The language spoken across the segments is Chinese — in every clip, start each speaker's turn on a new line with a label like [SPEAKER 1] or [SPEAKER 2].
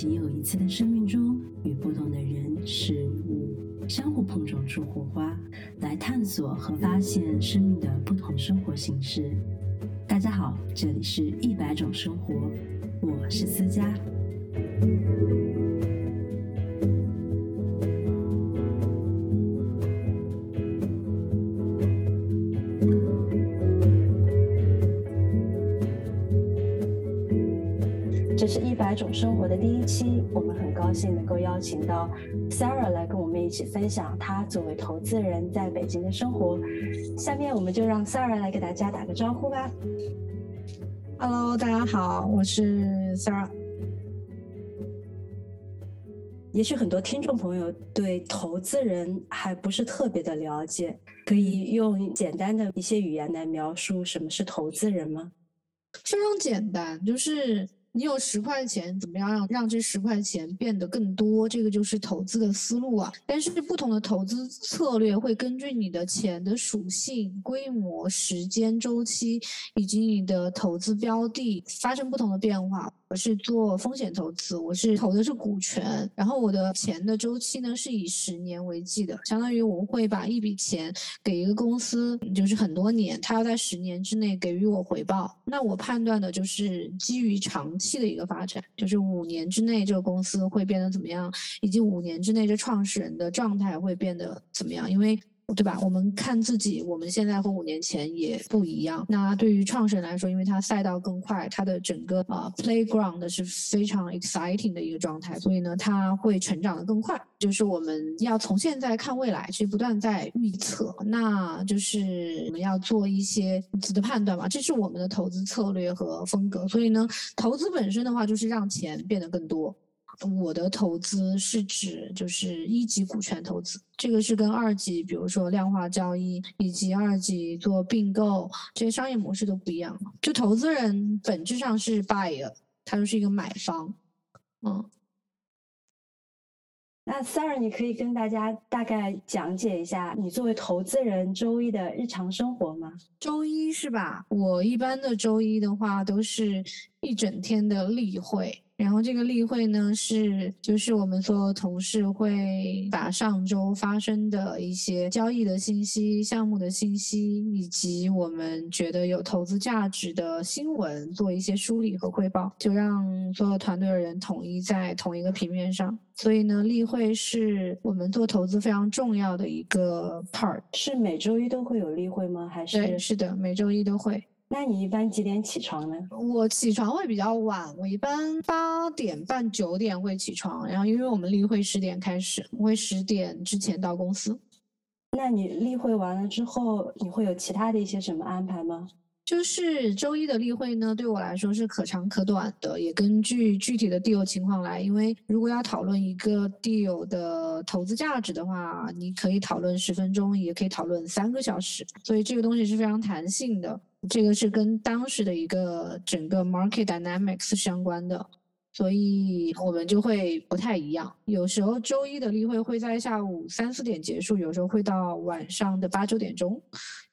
[SPEAKER 1] 仅有一次的生命中，与不同的人事物相互碰撞出火花，来探索和发现生命的不同生活形式。大家好，这里是一百种生活，我是思佳。种生活的第一期，我们很高兴能够邀请到 Sarah 来跟我们一起分享她作为投资人在北京的生活。下面我们就让 Sarah 来给大家打个招呼吧。
[SPEAKER 2] Hello，大家好，我是 Sarah。
[SPEAKER 1] 也许很多听众朋友对投资人还不是特别的了解，可以用简单的一些语言来描述什么是投资人吗？
[SPEAKER 2] 非常简单，就是。你有十块钱，怎么样让让这十块钱变得更多？这个就是投资的思路啊。但是不同的投资策略会根据你的钱的属性、规模、时间周期以及你的投资标的发生不同的变化。我是做风险投资，我是投的是股权，然后我的钱的周期呢是以十年为计的，相当于我会把一笔钱给一个公司，就是很多年，他要在十年之内给予我回报。那我判断的就是基于长期的一个发展，就是五年之内这个公司会变得怎么样，以及五年之内这创始人的状态会变得怎么样，因为。对吧？我们看自己，我们现在和五年前也不一样。那对于创始人来说，因为他赛道更快，他的整个啊 playground 是非常 exciting 的一个状态，所以呢，他会成长的更快。就是我们要从现在看未来，去不断在预测。那就是我们要做一些值的判断嘛，这是我们的投资策略和风格。所以呢，投资本身的话，就是让钱变得更多。我的投资是指就是一级股权投资，这个是跟二级，比如说量化交易以及二级做并购这些商业模式都不一样。就投资人本质上是 buyer，他就是一个买方。嗯，
[SPEAKER 1] 那 Sarah，你可以跟大家大概讲解一下你作为投资人周一的日常生活吗？
[SPEAKER 2] 周一是吧？我一般的周一的话都是一整天的例会。然后这个例会呢，是就是我们所有同事会把上周发生的一些交易的信息、项目的信息，以及我们觉得有投资价值的新闻做一些梳理和汇报，就让所有团队的人统一在同一个平面上。所以呢，例会是我们做投资非常重要的一个 part。
[SPEAKER 1] 是每周一都会有例会吗？还是？
[SPEAKER 2] 对，是的，每周一都会。
[SPEAKER 1] 那你一般几点起床呢？
[SPEAKER 2] 我起床会比较晚，我一般八点半九点会起床，然后因为我们例会十点开始，我会十点之前到公司。
[SPEAKER 1] 那你例会完了之后，你会有其他的一些什么安排吗？
[SPEAKER 2] 就是周一的例会呢，对我来说是可长可短的，也根据具体的 deal 情况来。因为如果要讨论一个 deal 的投资价值的话，你可以讨论十分钟，也可以讨论三个小时，所以这个东西是非常弹性的。这个是跟当时的一个整个 market dynamics 相关的，所以我们就会不太一样。有时候周一的例会会在下午三四点结束，有时候会到晚上的八九点钟。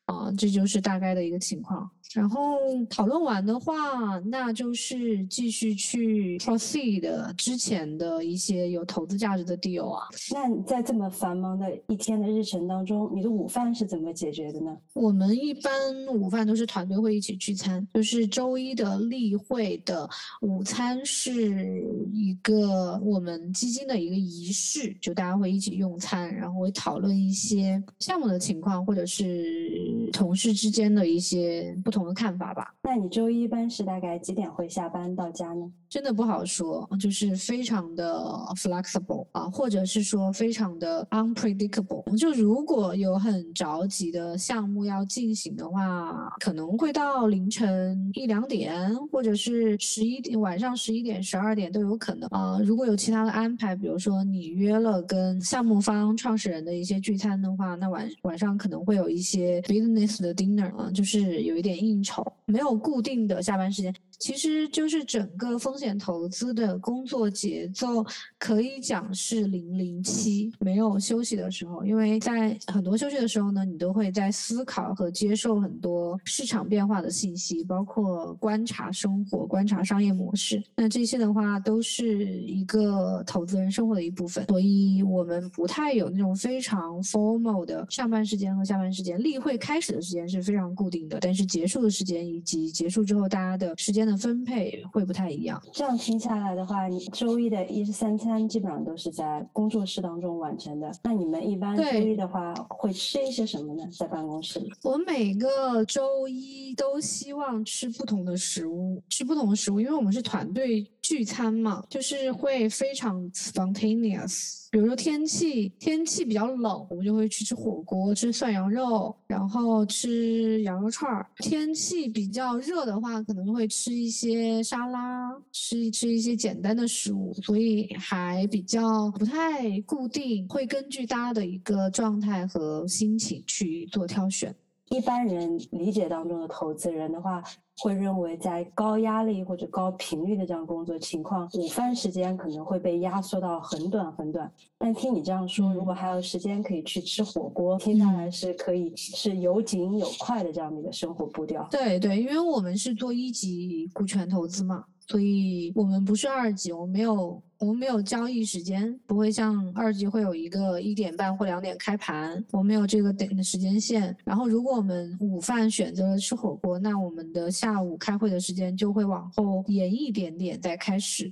[SPEAKER 2] 啊，这就是大概的一个情况。然后讨论完的话，那就是继续去 proceed 之前的一些有投资价值的 deal 啊。
[SPEAKER 1] 那你在这么繁忙的一天的日程当中，你的午饭是怎么解决的呢？
[SPEAKER 2] 我们一般午饭都是团队会一起聚餐，就是周一的例会的午餐是一个我们基金的一个仪式，就大家会一起用餐，然后会讨论一些项目的情况，或者是。同事之间的一些不同的看法吧。
[SPEAKER 1] 那你周一一般是大概几点会下班到家呢？
[SPEAKER 2] 真的不好说，就是非常的 flexible 啊，或者是说非常的 unpredictable。就如果有很着急的项目要进行的话，可能会到凌晨一两点，或者是十一点，晚上十一点、十二点都有可能啊。如果有其他的安排，比如说你约了跟项目方创始人的一些聚餐的话，那晚晚上可能会有一些 business 的 dinner 啊，就是有一点应酬，没有固定的下班时间。其实就是整个风险投资的工作节奏可以讲是零零七，没有休息的时候，因为在很多休息的时候呢，你都会在思考和接受很多市场变化的信息，包括观察生活、观察商业模式。那这些的话都是一个投资人生活的一部分，所以我们不太有那种非常 formal 的上班时间和下班时间。例会开始的时间是非常固定的，但是结束的时间以及结束之后大家的时间的分配会不太一样。
[SPEAKER 1] 这样听下来的话，你周一的一日三餐基本上都是在工作室当中完成的。那你们一般周一的话会吃一些什么呢？在办公室里，
[SPEAKER 2] 我每个周一都希望吃不同的食物，吃不同的食物，因为我们是团队。聚餐嘛，就是会非常 spontaneous。比如说天气天气比较冷，我们就会去吃火锅，吃涮羊肉，然后吃羊肉串儿。天气比较热的话，可能会吃一些沙拉，吃一吃一些简单的食物。所以还比较不太固定，会根据大家的一个状态和心情去做挑选。
[SPEAKER 1] 一般人理解当中的投资人的话，会认为在高压力或者高频率的这样工作情况，午饭时间可能会被压缩到很短很短。但听你这样说，如果还有时间可以去吃火锅，听下来是可以是有紧有快的这样的一个生活步调。
[SPEAKER 2] 对对，因为我们是做一级股权投资嘛。所以我们不是二级，我们没有我们没有交易时间，不会像二级会有一个一点半或两点开盘，我们没有这个等的时间线。然后如果我们午饭选择了吃火锅，那我们的下午开会的时间就会往后延一点点再开始。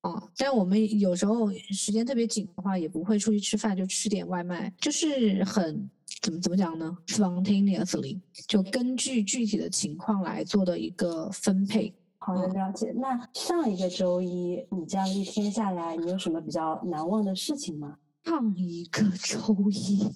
[SPEAKER 2] 啊，但我们有时候时间特别紧的话，也不会出去吃饭，就吃点外卖，就是很怎么怎么讲呢？spontaneously，就根据具体的情况来做的一个分配。
[SPEAKER 1] 好的，了解。那上一个周一，你这样一天下来，你有什么比较难忘的事情吗？
[SPEAKER 2] 上一个周一，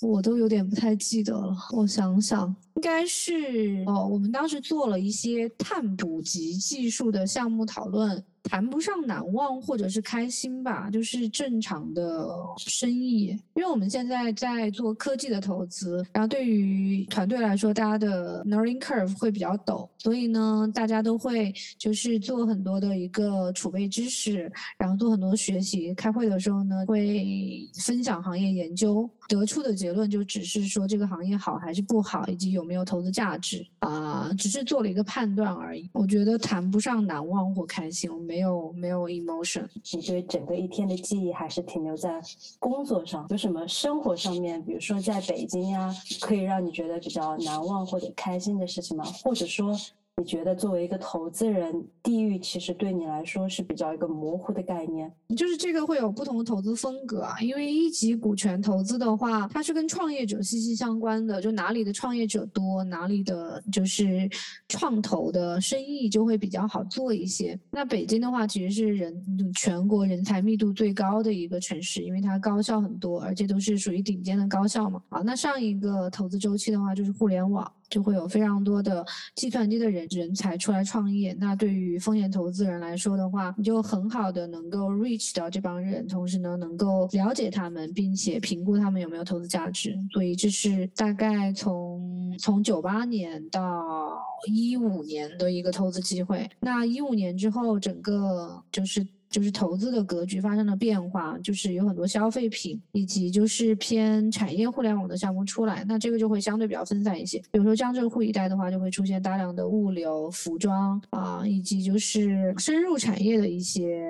[SPEAKER 2] 我都有点不太记得了。我想想，应该是哦，我们当时做了一些碳捕集技术的项目讨论。谈不上难忘或者是开心吧，就是正常的生意。因为我们现在在做科技的投资，然后对于团队来说，大家的 learning curve 会比较陡，所以呢，大家都会就是做很多的一个储备知识，然后做很多学习。开会的时候呢，会分享行业研究，得出的结论就只是说这个行业好还是不好，以及有没有投资价值啊，只是做了一个判断而已。我觉得谈不上难忘或开心，我没。有没有 emotion，
[SPEAKER 1] 你对整个一天的记忆还是停留在工作上？有什么生活上面，比如说在北京呀，可以让你觉得比较难忘或者开心的事情吗？或者说？你觉得作为一个投资人，地域其实对你来说是比较一个模糊的概念。
[SPEAKER 2] 就是这个会有不同的投资风格啊，因为一级股权投资的话，它是跟创业者息息相关的，就哪里的创业者多，哪里的就是创投的生意就会比较好做一些。那北京的话，其实是人全国人才密度最高的一个城市，因为它高校很多，而且都是属于顶尖的高校嘛。啊，那上一个投资周期的话，就是互联网。就会有非常多的计算机的人人才出来创业，那对于风险投资人来说的话，你就很好的能够 reach 到这帮人，同时呢能够了解他们，并且评估他们有没有投资价值。所以这是大概从从九八年到一五年的一个投资机会。那一五年之后，整个就是。就是投资的格局发生了变化，就是有很多消费品以及就是偏产业互联网的项目出来，那这个就会相对比较分散一些。比如说江浙沪一带的话，就会出现大量的物流、服装啊，以及就是深入产业的一些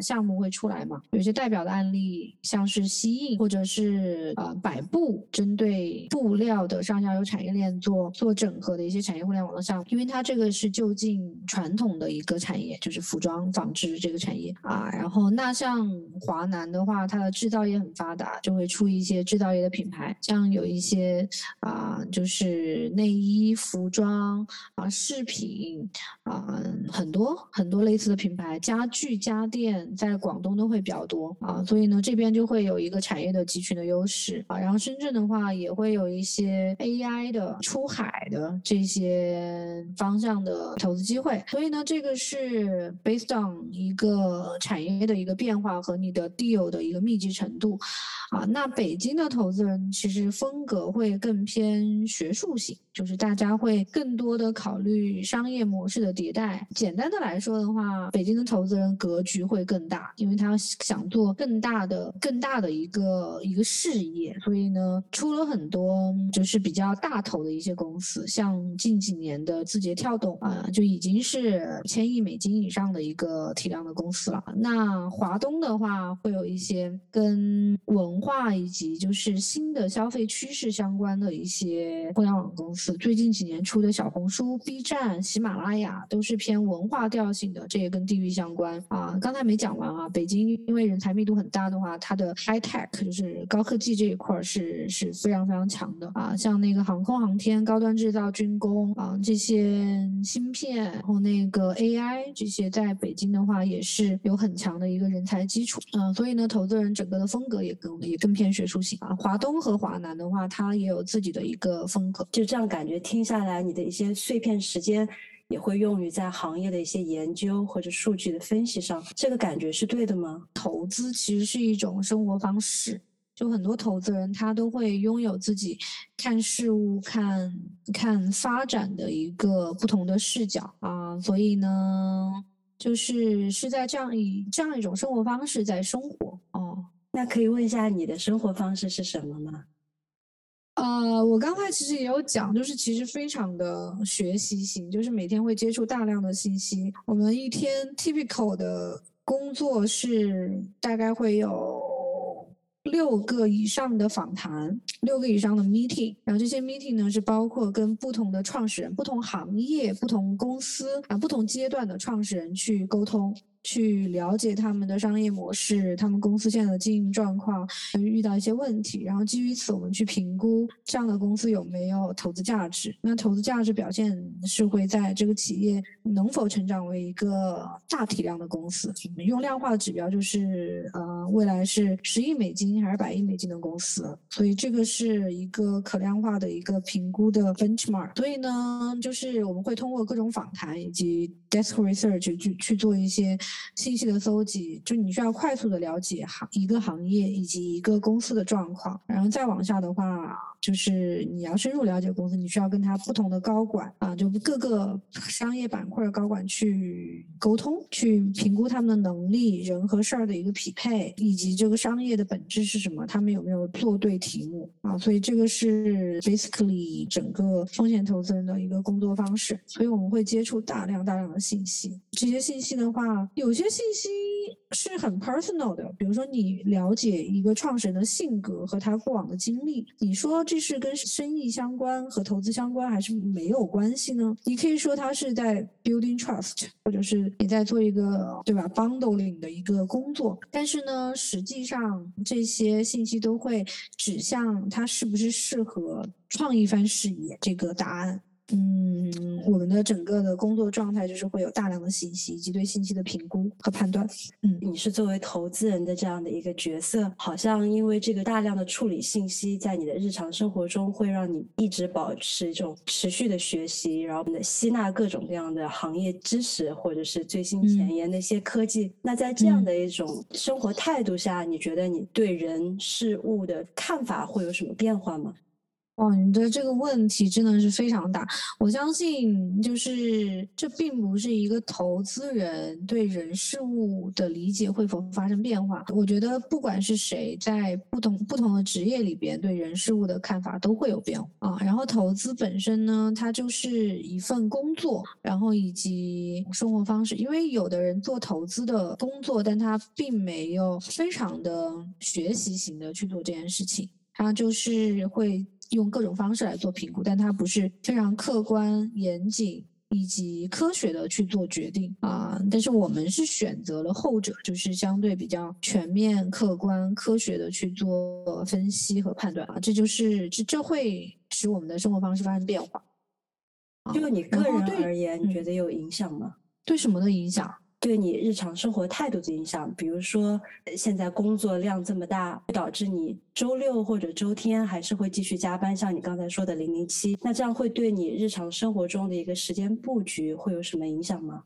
[SPEAKER 2] 项目会出来嘛。有些代表的案例，像是西印或者是呃百布，针对布料的上下游产业链做做整合的一些产业互联网的项目，因为它这个是就近传统的一个产业，就是服装纺织这个产业。啊，然后那像华南的话，它的制造业很发达，就会出一些制造业的品牌，像有一些啊，就是内衣、服装啊、饰品啊，很多很多类似的品牌，家具家电在广东都会比较多啊，所以呢，这边就会有一个产业的集群的优势啊。然后深圳的话，也会有一些 AI 的出海的这些方向的投资机会，所以呢，这个是 based on 一个。产业的一个变化和你的 deal 的一个密集程度，啊，那北京的投资人其实风格会更偏学术性。就是大家会更多的考虑商业模式的迭代。简单的来说的话，北京的投资人格局会更大，因为他想做更大的、更大的一个一个事业，所以呢，出了很多就是比较大头的一些公司，像近几年的字节跳动啊，就已经是千亿美金以上的一个体量的公司了。那华东的话，会有一些跟文化以及就是新的消费趋势相关的一些互联网公司。最近几年出的小红书、B 站、喜马拉雅都是偏文化调性的，这也跟地域相关啊。刚才没讲完啊，北京因为人才密度很大的话，它的 high tech 就是高科技这一块是是非常非常强的啊。像那个航空航天、高端制造、军工啊这些芯片，然后那个 AI 这些，在北京的话也是有很强的一个人才基础啊。所以呢，投资人整个的风格也更也更偏学术性啊。华东和华南的话，它也有自己的一个风格，
[SPEAKER 1] 就这样感觉听下来，你的一些碎片时间也会用于在行业的一些研究或者数据的分析上，这个感觉是对的吗？
[SPEAKER 2] 投资其实是一种生活方式，就很多投资人他都会拥有自己看事物、看看发展的一个不同的视角啊，所以呢，就是是在这样一这样一种生活方式在生活哦。
[SPEAKER 1] 那可以问一下你的生活方式是什么吗？
[SPEAKER 2] 呃，我刚才其实也有讲，就是其实非常的学习型，就是每天会接触大量的信息。我们一天 typical 的工作是大概会有六个以上的访谈，六个以上的 meeting，然后这些 meeting 呢是包括跟不同的创始人、不同行业、不同公司啊、不同阶段的创始人去沟通。去了解他们的商业模式，他们公司现在的经营状况，遇到一些问题，然后基于此我们去评估这样的公司有没有投资价值。那投资价值表现是会在这个企业能否成长为一个大体量的公司。用量化的指标就是，呃，未来是十亿美金还是百亿美金的公司。所以这个是一个可量化的一个评估的 benchmark。所以呢，就是我们会通过各种访谈以及 desk research 去去做一些。信息的搜集，就你需要快速的了解行一个行业以及一个公司的状况，然后再往下的话，就是你要深入了解公司，你需要跟他不同的高管啊，就各个商业板块的高管去沟通，去评估他们的能力、人和事儿的一个匹配，以及这个商业的本质是什么，他们有没有做对题目啊？所以这个是 basically 整个风险投资人的一个工作方式，所以我们会接触大量大量的信息，这些信息的话有。些信息是很 personal 的，比如说你了解一个创始人的性格和他过往的经历，你说这是跟生意相关和投资相关，还是没有关系呢？你可以说它是在 building trust，或者是你在做一个对吧 bundling 的一个工作，但是呢，实际上这些信息都会指向它是不是适合创一番事业这个答案。嗯，我们的整个的工作状态就是会有大量的信息以及对信息的评估和判断。
[SPEAKER 1] 嗯，你是作为投资人的这样的一个角色，好像因为这个大量的处理信息，在你的日常生活中会让你一直保持一种持续的学习，然后的吸纳各种各样的行业知识或者是最新前沿的一些科技。那在这样的一种生活态度下，你觉得你对人事物的看法会有什么变化吗？
[SPEAKER 2] 哦，你的这个问题真的是非常大。我相信，就是这并不是一个投资人对人事物的理解会否发生变化。我觉得，不管是谁在不同不同的职业里边，对人事物的看法都会有变化啊。然后，投资本身呢，它就是一份工作，然后以及生活方式。因为有的人做投资的工作，但他并没有非常的学习型的去做这件事情，他就是会。用各种方式来做评估，但它不是非常客观、严谨以及科学的去做决定啊。但是我们是选择了后者，就是相对比较全面、客观、科学的去做分析和判断啊。这就是这这会使我们的生活方式发生变化。
[SPEAKER 1] 就你个人而言，你觉得有影响吗？
[SPEAKER 2] 对什么的影响？
[SPEAKER 1] 对你日常生活态度的影响，比如说现在工作量这么大，导致你周六或者周天还是会继续加班，像你刚才说的零零七，那这样会对你日常生活中的一个时间布局会有什么影响吗？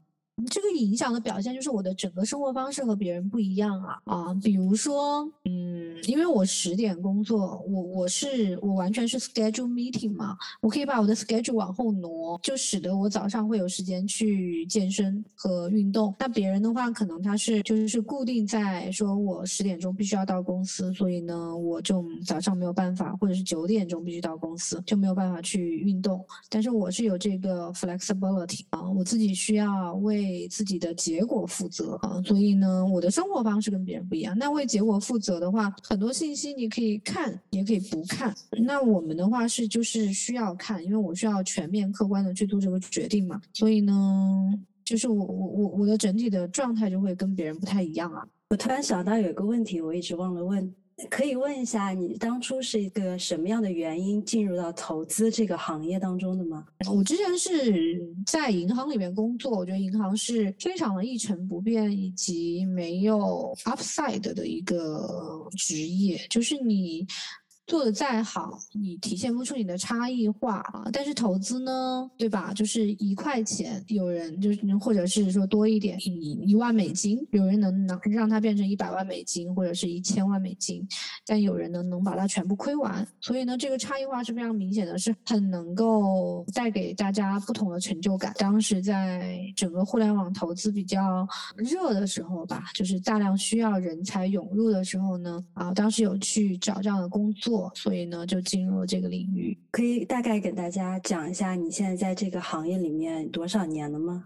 [SPEAKER 2] 这个影响的表现就是我的整个生活方式和别人不一样啊啊，比如说，嗯，因为我十点工作，我我是我完全是 schedule meeting 嘛，我可以把我的 schedule 往后挪，就使得我早上会有时间去健身和运动。那别人的话，可能他是就是固定在说我十点钟必须要到公司，所以呢，我就早上没有办法，或者是九点钟必须到公司，就没有办法去运动。但是我是有这个 flexibility 啊，我自己需要为为自己的结果负责啊，所以呢，我的生活方式跟别人不一样。那为结果负责的话，很多信息你可以看，也可以不看。那我们的话是就是需要看，因为我需要全面客观的去做这个决定嘛。所以呢，就是我我我我的整体的状态就会跟别人不太一样啊。
[SPEAKER 1] 我突然想到有一个问题，我一直忘了问。可以问一下，你当初是一个什么样的原因进入到投资这个行业当中的吗？
[SPEAKER 2] 我之前是在银行里面工作，我觉得银行是非常的一成不变以及没有 upside 的一个职业，就是你。做的再好，你体现不出你的差异化啊。但是投资呢，对吧？就是一块钱，有人就是或者是说多一点，一一万美金，有人能能让它变成一百万美金，或者是一千万美金，但有人呢能把它全部亏完。所以呢，这个差异化是非常明显的，是很能够带给大家不同的成就感。当时在整个互联网投资比较热的时候吧，就是大量需要人才涌入的时候呢，啊，当时有去找这样的工作。所以呢，就进入了这个领域。
[SPEAKER 1] 可以大概给大家讲一下，你现在在这个行业里面多少年了吗？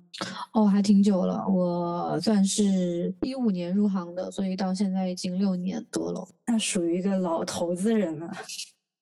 [SPEAKER 2] 哦，还挺久了，我算是一五年入行的，所以到现在已经六年多了。
[SPEAKER 1] 那属于一个老投资人了。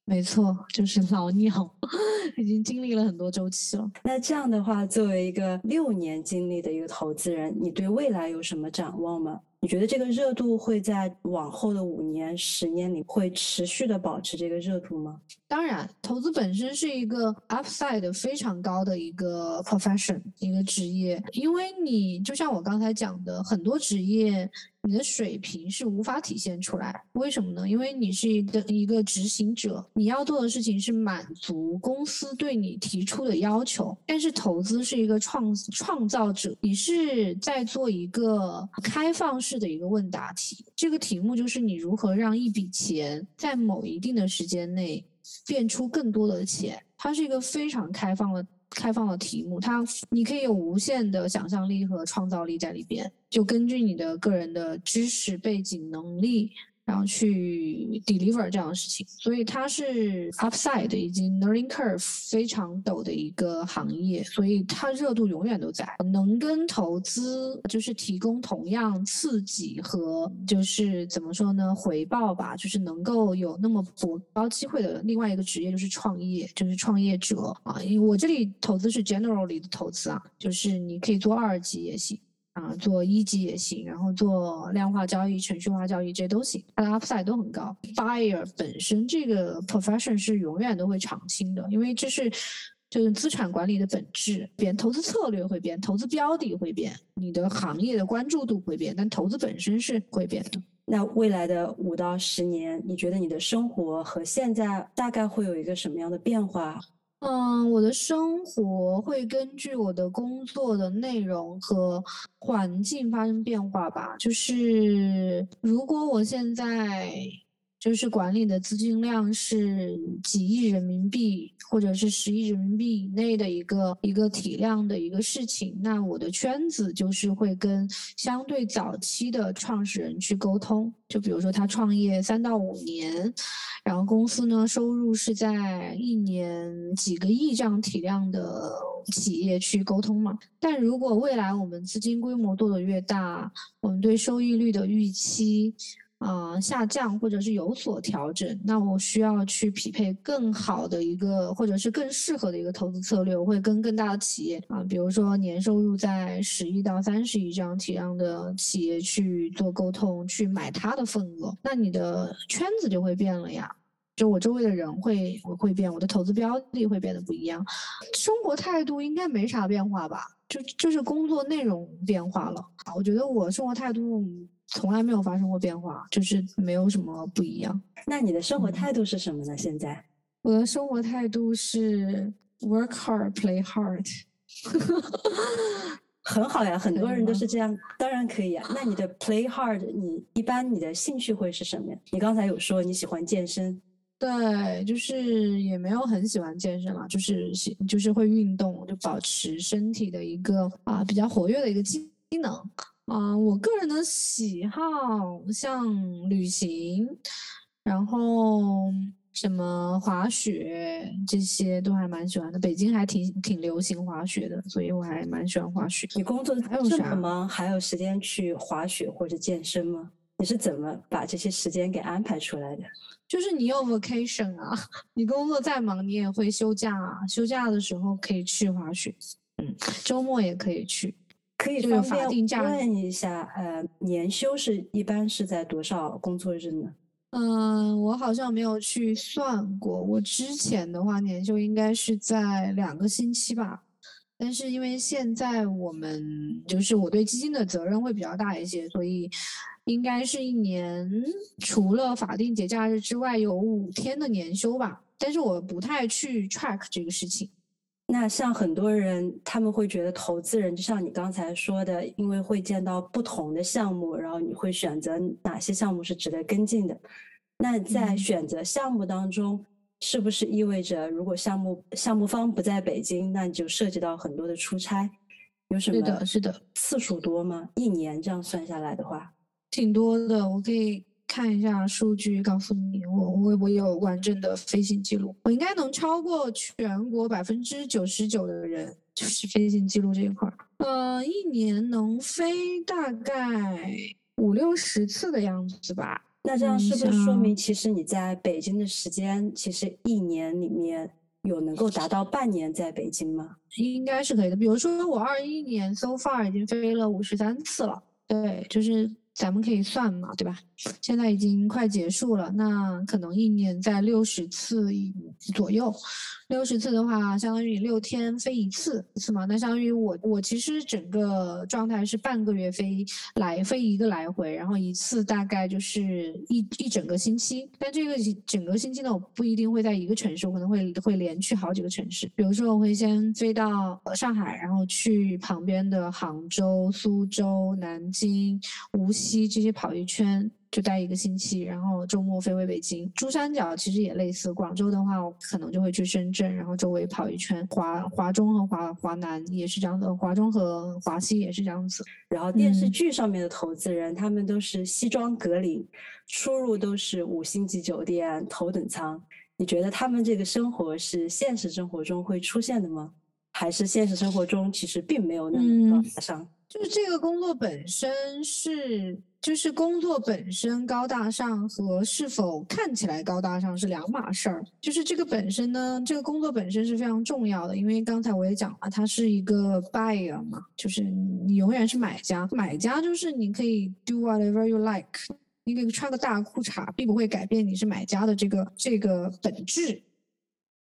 [SPEAKER 2] 没错，就是老鸟，已经经历了很多周期了。
[SPEAKER 1] 那这样的话，作为一个六年经历的一个投资人，你对未来有什么展望吗？你觉得这个热度会在往后的五年、十年里会持续的保持这个热度吗？
[SPEAKER 2] 当然，投资本身是一个 upside 非常高的一个 profession，一个职业。因为你就像我刚才讲的，很多职业你的水平是无法体现出来。为什么呢？因为你是一个一个执行者，你要做的事情是满足公司对你提出的要求。但是投资是一个创创造者，你是在做一个开放式。的一个问答题，这个题目就是你如何让一笔钱在某一定的时间内变出更多的钱。它是一个非常开放的开放的题目，它你可以有无限的想象力和创造力在里边，就根据你的个人的知识背景能力。然后去 deliver 这样的事情，所以它是 upside 以及 learning curve 非常陡的一个行业，所以它热度永远都在。能跟投资就是提供同样刺激和就是怎么说呢回报吧，就是能够有那么高机会的另外一个职业就是创业，就是创业者啊。因为我这里投资是 generally 的投资啊，就是你可以做二级也行。啊，做一级也行，然后做量化交易、程序化交易，这都行，它的 upside 都很高。Buyer 本身这个 profession 是永远都会长青的，因为这是就是资产管理的本质。变，投资策略会变，投资标的会变，你的行业的关注度会变，但投资本身是会变的。
[SPEAKER 1] 那未来的五到十年，你觉得你的生活和现在大概会有一个什么样的变化？
[SPEAKER 2] 嗯，我的生活会根据我的工作的内容和环境发生变化吧。就是如果我现在。就是管理的资金量是几亿人民币，或者是十亿人民币以内的一个一个体量的一个事情，那我的圈子就是会跟相对早期的创始人去沟通。就比如说他创业三到五年，然后公司呢收入是在一年几个亿这样体量的企业去沟通嘛。但如果未来我们资金规模做得越大，我们对收益率的预期。啊，下降或者是有所调整，那我需要去匹配更好的一个，或者是更适合的一个投资策略。我会跟更大的企业啊，比如说年收入在十亿到三十亿这样体量的企业去做沟通，去买它的份额。那你的圈子就会变了呀，就我周围的人会会变，我的投资标的会变得不一样。生活态度应该没啥变化吧？就就是工作内容变化了。我觉得我生活态度。从来没有发生过变化，就是没有什么不一样。
[SPEAKER 1] 那你的生活态度是什么呢？现在
[SPEAKER 2] 我的生活态度是 work hard, play hard。
[SPEAKER 1] 很好呀，很多人都是这样，当然可以啊。那你的 play hard，你一般你的兴趣会是什么呀？你刚才有说你喜欢健身，
[SPEAKER 2] 对，就是也没有很喜欢健身嘛，就是喜就是会运动，就保持身体的一个啊比较活跃的一个机能啊。我个人的喜好像旅行，然后什么滑雪这些都还蛮喜欢的。北京还挺挺流行滑雪的，所以我还蛮喜欢滑雪。
[SPEAKER 1] 你工作
[SPEAKER 2] 还有啥
[SPEAKER 1] 这么忙，还有时间去滑雪或者健身吗？你是怎么把这些时间给安排出来的？
[SPEAKER 2] 就是你有 vacation 啊，你工作再忙，你也会休假啊。休假的时候可以去滑雪，嗯，周末也可以去。
[SPEAKER 1] 可以
[SPEAKER 2] 这个
[SPEAKER 1] 方便
[SPEAKER 2] 法定假
[SPEAKER 1] 问一下，呃，年休是一般是在多少工作日呢？
[SPEAKER 2] 嗯，我好像没有去算过。我之前的话，年休应该是在两个星期吧。但是因为现在我们就是我对基金的责任会比较大一些，所以应该是一年除了法定节假日之外有五天的年休吧。但是我不太去 track 这个事情。
[SPEAKER 1] 那像很多人，他们会觉得投资人就像你刚才说的，因为会见到不同的项目，然后你会选择哪些项目是值得跟进的。那在
[SPEAKER 2] 嗯
[SPEAKER 1] 选择项目当中，是不是意味着如果项目项目方不在北京，那你就涉及到很多的出差？有什么
[SPEAKER 2] 是的，是的，
[SPEAKER 1] 次数多吗？一年这样算下来的话，
[SPEAKER 2] 挺多的。我可以看一下数据，告诉你，我我我有完整的飞行记录，我应该能超过全国百分之九十九的人，就是飞行记录这一块儿。呃，一年能飞大概五六十次的样子吧。
[SPEAKER 1] 那这样
[SPEAKER 2] 嗯
[SPEAKER 1] 是不是说明，其实你在北京的时间，其实一年里面有能够达到半年在北京吗？
[SPEAKER 2] 应该是可以的。比如说，我二一年 so far 已经飞了五十三次了，对，就是咱们可以算嘛，对吧？现在已经快结束了，那可能一年在六十次左右。六十次的话，相当于你六天飞一次一次嘛，那相当于我我其实整个状态是半个月飞来飞一个来回，然后一次大概就是一一整个星期。但这个整个星期呢，我不一定会在一个城市，我可能会会连去好几个城市。比如说，我会先飞到上海，然后去旁边的杭州、苏州、南京、无锡这些跑一圈。就待一个星期，然后周末飞回北京。珠三角其实也类似，广州的话，我可能就会去深圳，然后周围跑一圈。华华中和华华南也是这样的，华中和华西也是这样子。
[SPEAKER 1] 然后电视
[SPEAKER 2] 嗯
[SPEAKER 1] 剧上面的投资人，他们都是西装革领，出入都是五星级酒店头等舱。你觉得他们这个生活是现实生活中会出现的吗？还是现实生活中其实并没有那么高
[SPEAKER 2] 嗯
[SPEAKER 1] 大上？
[SPEAKER 2] 就是这个工作本身是，就是工作本身高大上和是否看起来高大上是两码事儿。就是这个本身呢，这个工作本身是非常重要的，因为刚才我也讲了，它是一个 buyer 嘛，就是你永远是买家，买家就是你可以 do whatever you like。你可以穿个大裤衩，并不会改变你是买家的这个这个本质。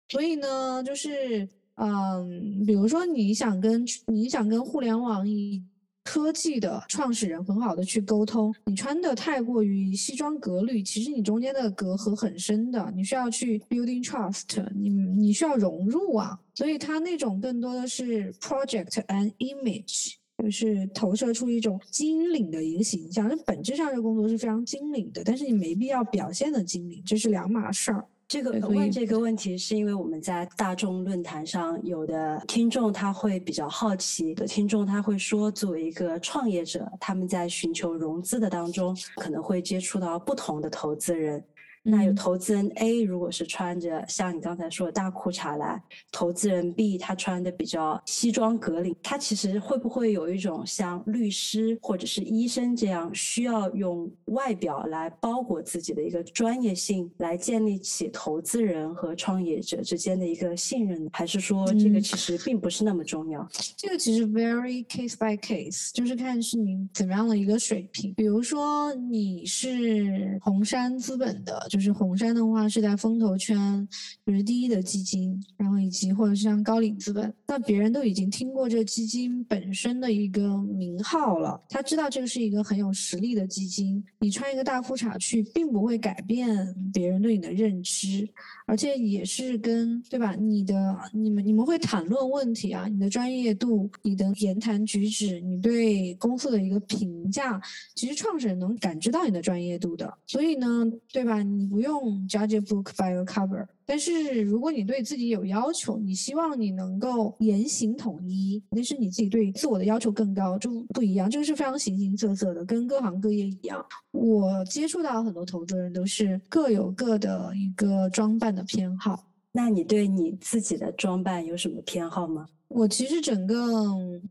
[SPEAKER 2] 所以呢，就是嗯，比如说你想跟你想跟互联网以科技的创始人很好的去沟通，你穿的太过于西装革履，其实你中间的隔阂很深的，你需要去 building trust，你你需要融入啊，所以他那种更多的是 project and image。就是投射出一种精灵的一个形象，这本质上这工作是非常精灵的，但是你没必要表现的精灵，这是两码事儿。
[SPEAKER 1] 这个问这个问题，是因为我们在大众论坛上，有的听众他会比较好奇，有的听众他会说，作为一个创业者，他们在寻求融资的当中，可能会接触到不同的投资人。那有
[SPEAKER 2] 嗯
[SPEAKER 1] 投资人 A 如果是穿着像你刚才说的大裤衩来，投资人 B 他穿的比较西装革领，他其实会不会有一种像律师或者是医生这样需要用外表来包裹自己的一个专业性，来建立起投资人和创业者之间的一个信任？还是说这个
[SPEAKER 2] 嗯
[SPEAKER 1] 其实并不是那么重要？
[SPEAKER 2] 这个其实 very case by case，就是看是你怎么样的一个水平。比如说你是红杉资本的，就是红杉的话是在风投圈就是第一的基金，然后以及或者是像高瓴资本，那别人都已经听过这基金本身的一个名号了，他知道这个是一个很有实力的基金。你穿一个大裤衩去，并不会改变别人对你的认知，而且也是跟对吧？你的你们你们会谈论问题啊，你的专业度、你的言谈举止、你对公司的一个评价，其实创始人能感知到你的专业度的。所以呢，对吧？你不用 judge book by a cover。但是如果你对自己有要求，你希望你能够言行统一，那是你自己对自我的要求更高，就不一样。这个是非常形形色色的，跟各行各业一样。我接触到很多投资人都是各有各的一个装扮的偏好。
[SPEAKER 1] 那你对你自己的装扮有什么偏好吗？
[SPEAKER 2] 我其实整个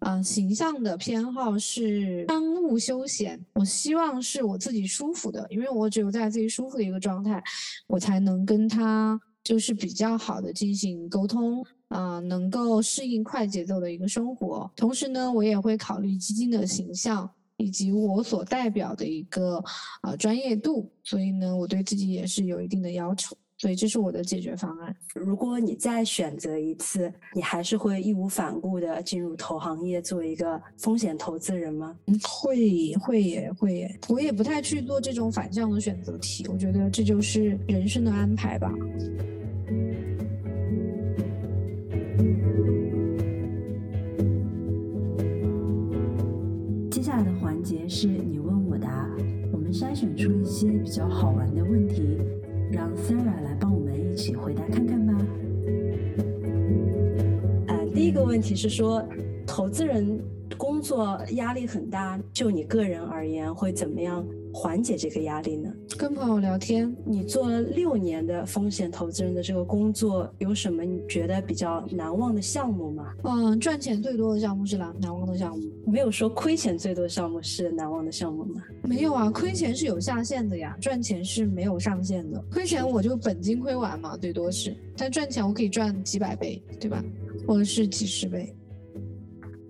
[SPEAKER 2] 啊形象的偏好是商务休闲，我希望是我自己舒服的，因为我只有在自己舒服的一个状态，我才能跟他。就是比较好的进行沟通啊，能够适应快节奏的一个生活。同时呢，我也会考虑基金的形象以及我所代表的一个啊专业度。所以呢，我对自己也是有一定的要求。所以这是我的解决方案。
[SPEAKER 1] 如果你再选择一次，你还是会义无反顾的进入投行业做一个风险投资人吗？
[SPEAKER 2] 会会也会也，我也不太去做这种反向的选择题。我觉得这就是人生的安排吧。
[SPEAKER 1] 接下来的环节是你问我答，我们筛选出一些比较好玩的问题，让 Sarah 来帮我们一起回答看看吧。呃，第一个问题是说，投资人工作压力很大，就你个人而言会怎么样？缓解这个压力呢？
[SPEAKER 2] 跟朋友聊天。
[SPEAKER 1] 你做了六年的风险投资人的这个工作，有什么你觉得比较难忘的项目吗？
[SPEAKER 2] 嗯，赚钱最多的项目是难难忘的项目。
[SPEAKER 1] 没有说亏钱最多的项目是难忘的项目吗？
[SPEAKER 2] 没有啊，亏钱是有下限的呀，赚钱是没有上限的。亏钱我就本金亏完嘛，最多是。但赚钱我可以赚几百倍，对吧？或者是几十倍。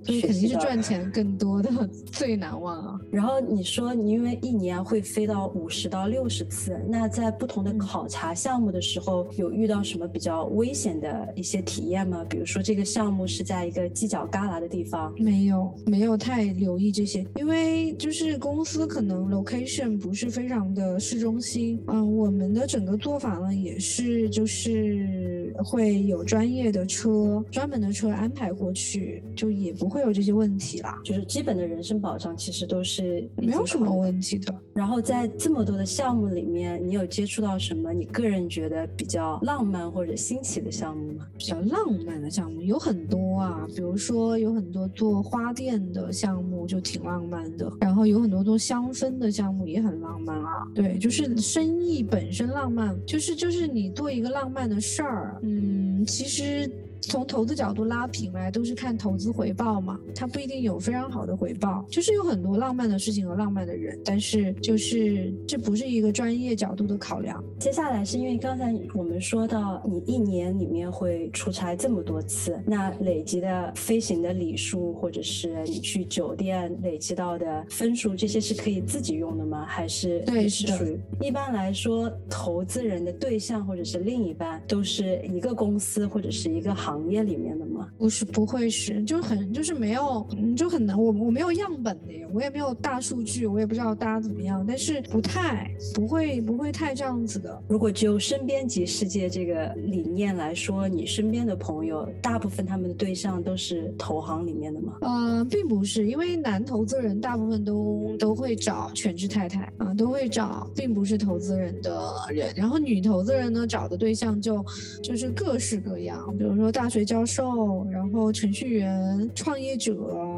[SPEAKER 2] 所以肯定是赚钱更多的 最难忘啊。
[SPEAKER 1] 然后你说你因为一年会飞到五十到六十次，那在不同的考察项目的时候，有遇到什么比较危险的一些体验吗？比如说这个项目是在一个犄角旮旯的地方，
[SPEAKER 2] 没有没有太留意这些，因为就是公司可能 location 不是非常的市中心。嗯，我们的整个做法呢也是就是会有专业的车、专门的车安排过去，就也不会。有这些问题啦，
[SPEAKER 1] 就是基本的人身保障其实都是
[SPEAKER 2] 没有什么问题的。
[SPEAKER 1] 然后在这么多的项目里面，你有接触到什么你个人觉得比较浪漫或者新奇的项目吗？
[SPEAKER 2] 比较浪漫的项目有很多啊，比如说有很多做花店的项目就挺浪漫的，然后有很多做香氛的项目也很浪漫啊。对，就是生意本身浪漫，就是就是你做一个浪漫的事儿，嗯，其实。从投资角度拉平来，都是看投资回报嘛，它不一定有非常好的回报，就是有很多浪漫的事情和浪漫的人，但是就是这不是一个专业角度的考量。
[SPEAKER 1] 接下来是因为刚才我们说到你一年里面会出差这么多次，那累积的飞行的里数，或者是你去酒店累积到的分数，这些是可以自己用的吗？还是
[SPEAKER 2] 对，是
[SPEAKER 1] 属于一般来说，投资人的对象或者是另一半都是一个公司或者是一个行。行业里面的吗？
[SPEAKER 2] 不是，不会是，就很就是没有，嗯，就很难。我我没有样本的，我也没有大数据，我也不知道大家怎么样。但是不太不会不会太这样子的。
[SPEAKER 1] 如果就身边及世界这个理念来说，你身边的朋友大部分他们的对象都是投行里面的吗？
[SPEAKER 2] 呃，并不是，因为男投资人大部分都都会找全职太太啊，都会找并不是投资人的人。然后女投资人呢，找的对象就就是各式各样，比如说大。大学教授，然后程序员、创业者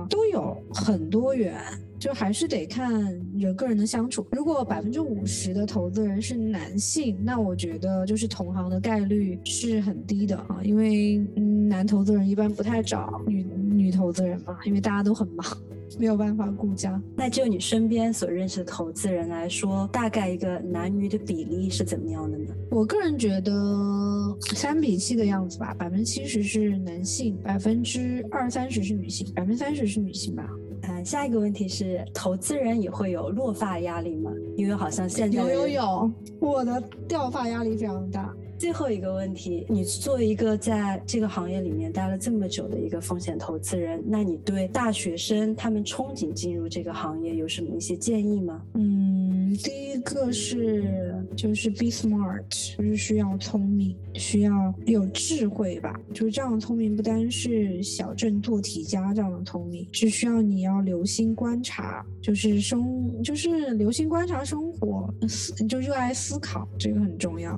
[SPEAKER 2] 都有很多元，就还是得看人个人的相处。如果百分之五十的投资人是男性，那我觉得就是同行的概率是很低的啊，因为男投资人一般不太找女女投资人嘛，因为大家都很忙。没有办法顾家。
[SPEAKER 1] 那就你身边所认识的投资人来说，大概一个男女的比例是怎么样的呢？
[SPEAKER 2] 我个人觉得三比七的样子吧，百分之七十是男性，百分之二三十是女性，百分之三十是女性吧。
[SPEAKER 1] 嗯，下一个问题是，投资人也会有落发压力吗？因为好像现在
[SPEAKER 2] 有有有，我的掉发压力非常大。
[SPEAKER 1] 最后一个问题，你作为一个在这个行业里面待了这么久的一个风险投资人，那你对大学生他们憧憬进入这个行业有什么一些建议吗？
[SPEAKER 2] 嗯，第一个是就是 be smart，就是需要聪明，需要有智慧吧。就是这样的聪明，不单是小镇做题家这样的聪明，是需要你要留心观察，就是生，就是留心观察生活，思就热爱思考，这个很重要。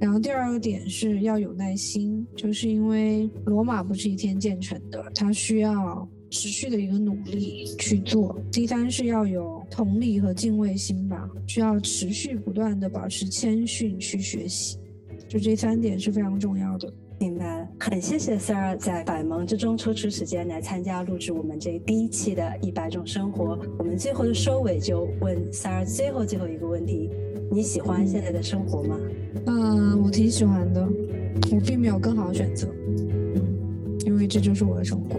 [SPEAKER 2] 然后第第第二个点是要有耐心，就是因为罗马不是一天建成的，它需要持续的一个努力去做。第三是要有同理和敬畏心吧，需要持续不断的保持谦逊去学习，就这三点是非常重要的。
[SPEAKER 1] 明白了，很谢谢 Sarah 在百忙之中抽出时间来参加录制我们这第一期的一百种生活。我们最后的收尾就问 Sarah 最后最后一个问题。你喜欢现在的生活吗？
[SPEAKER 2] 嗯，我挺喜欢的，我并没有更好的选择，嗯，因为这就是我的生活。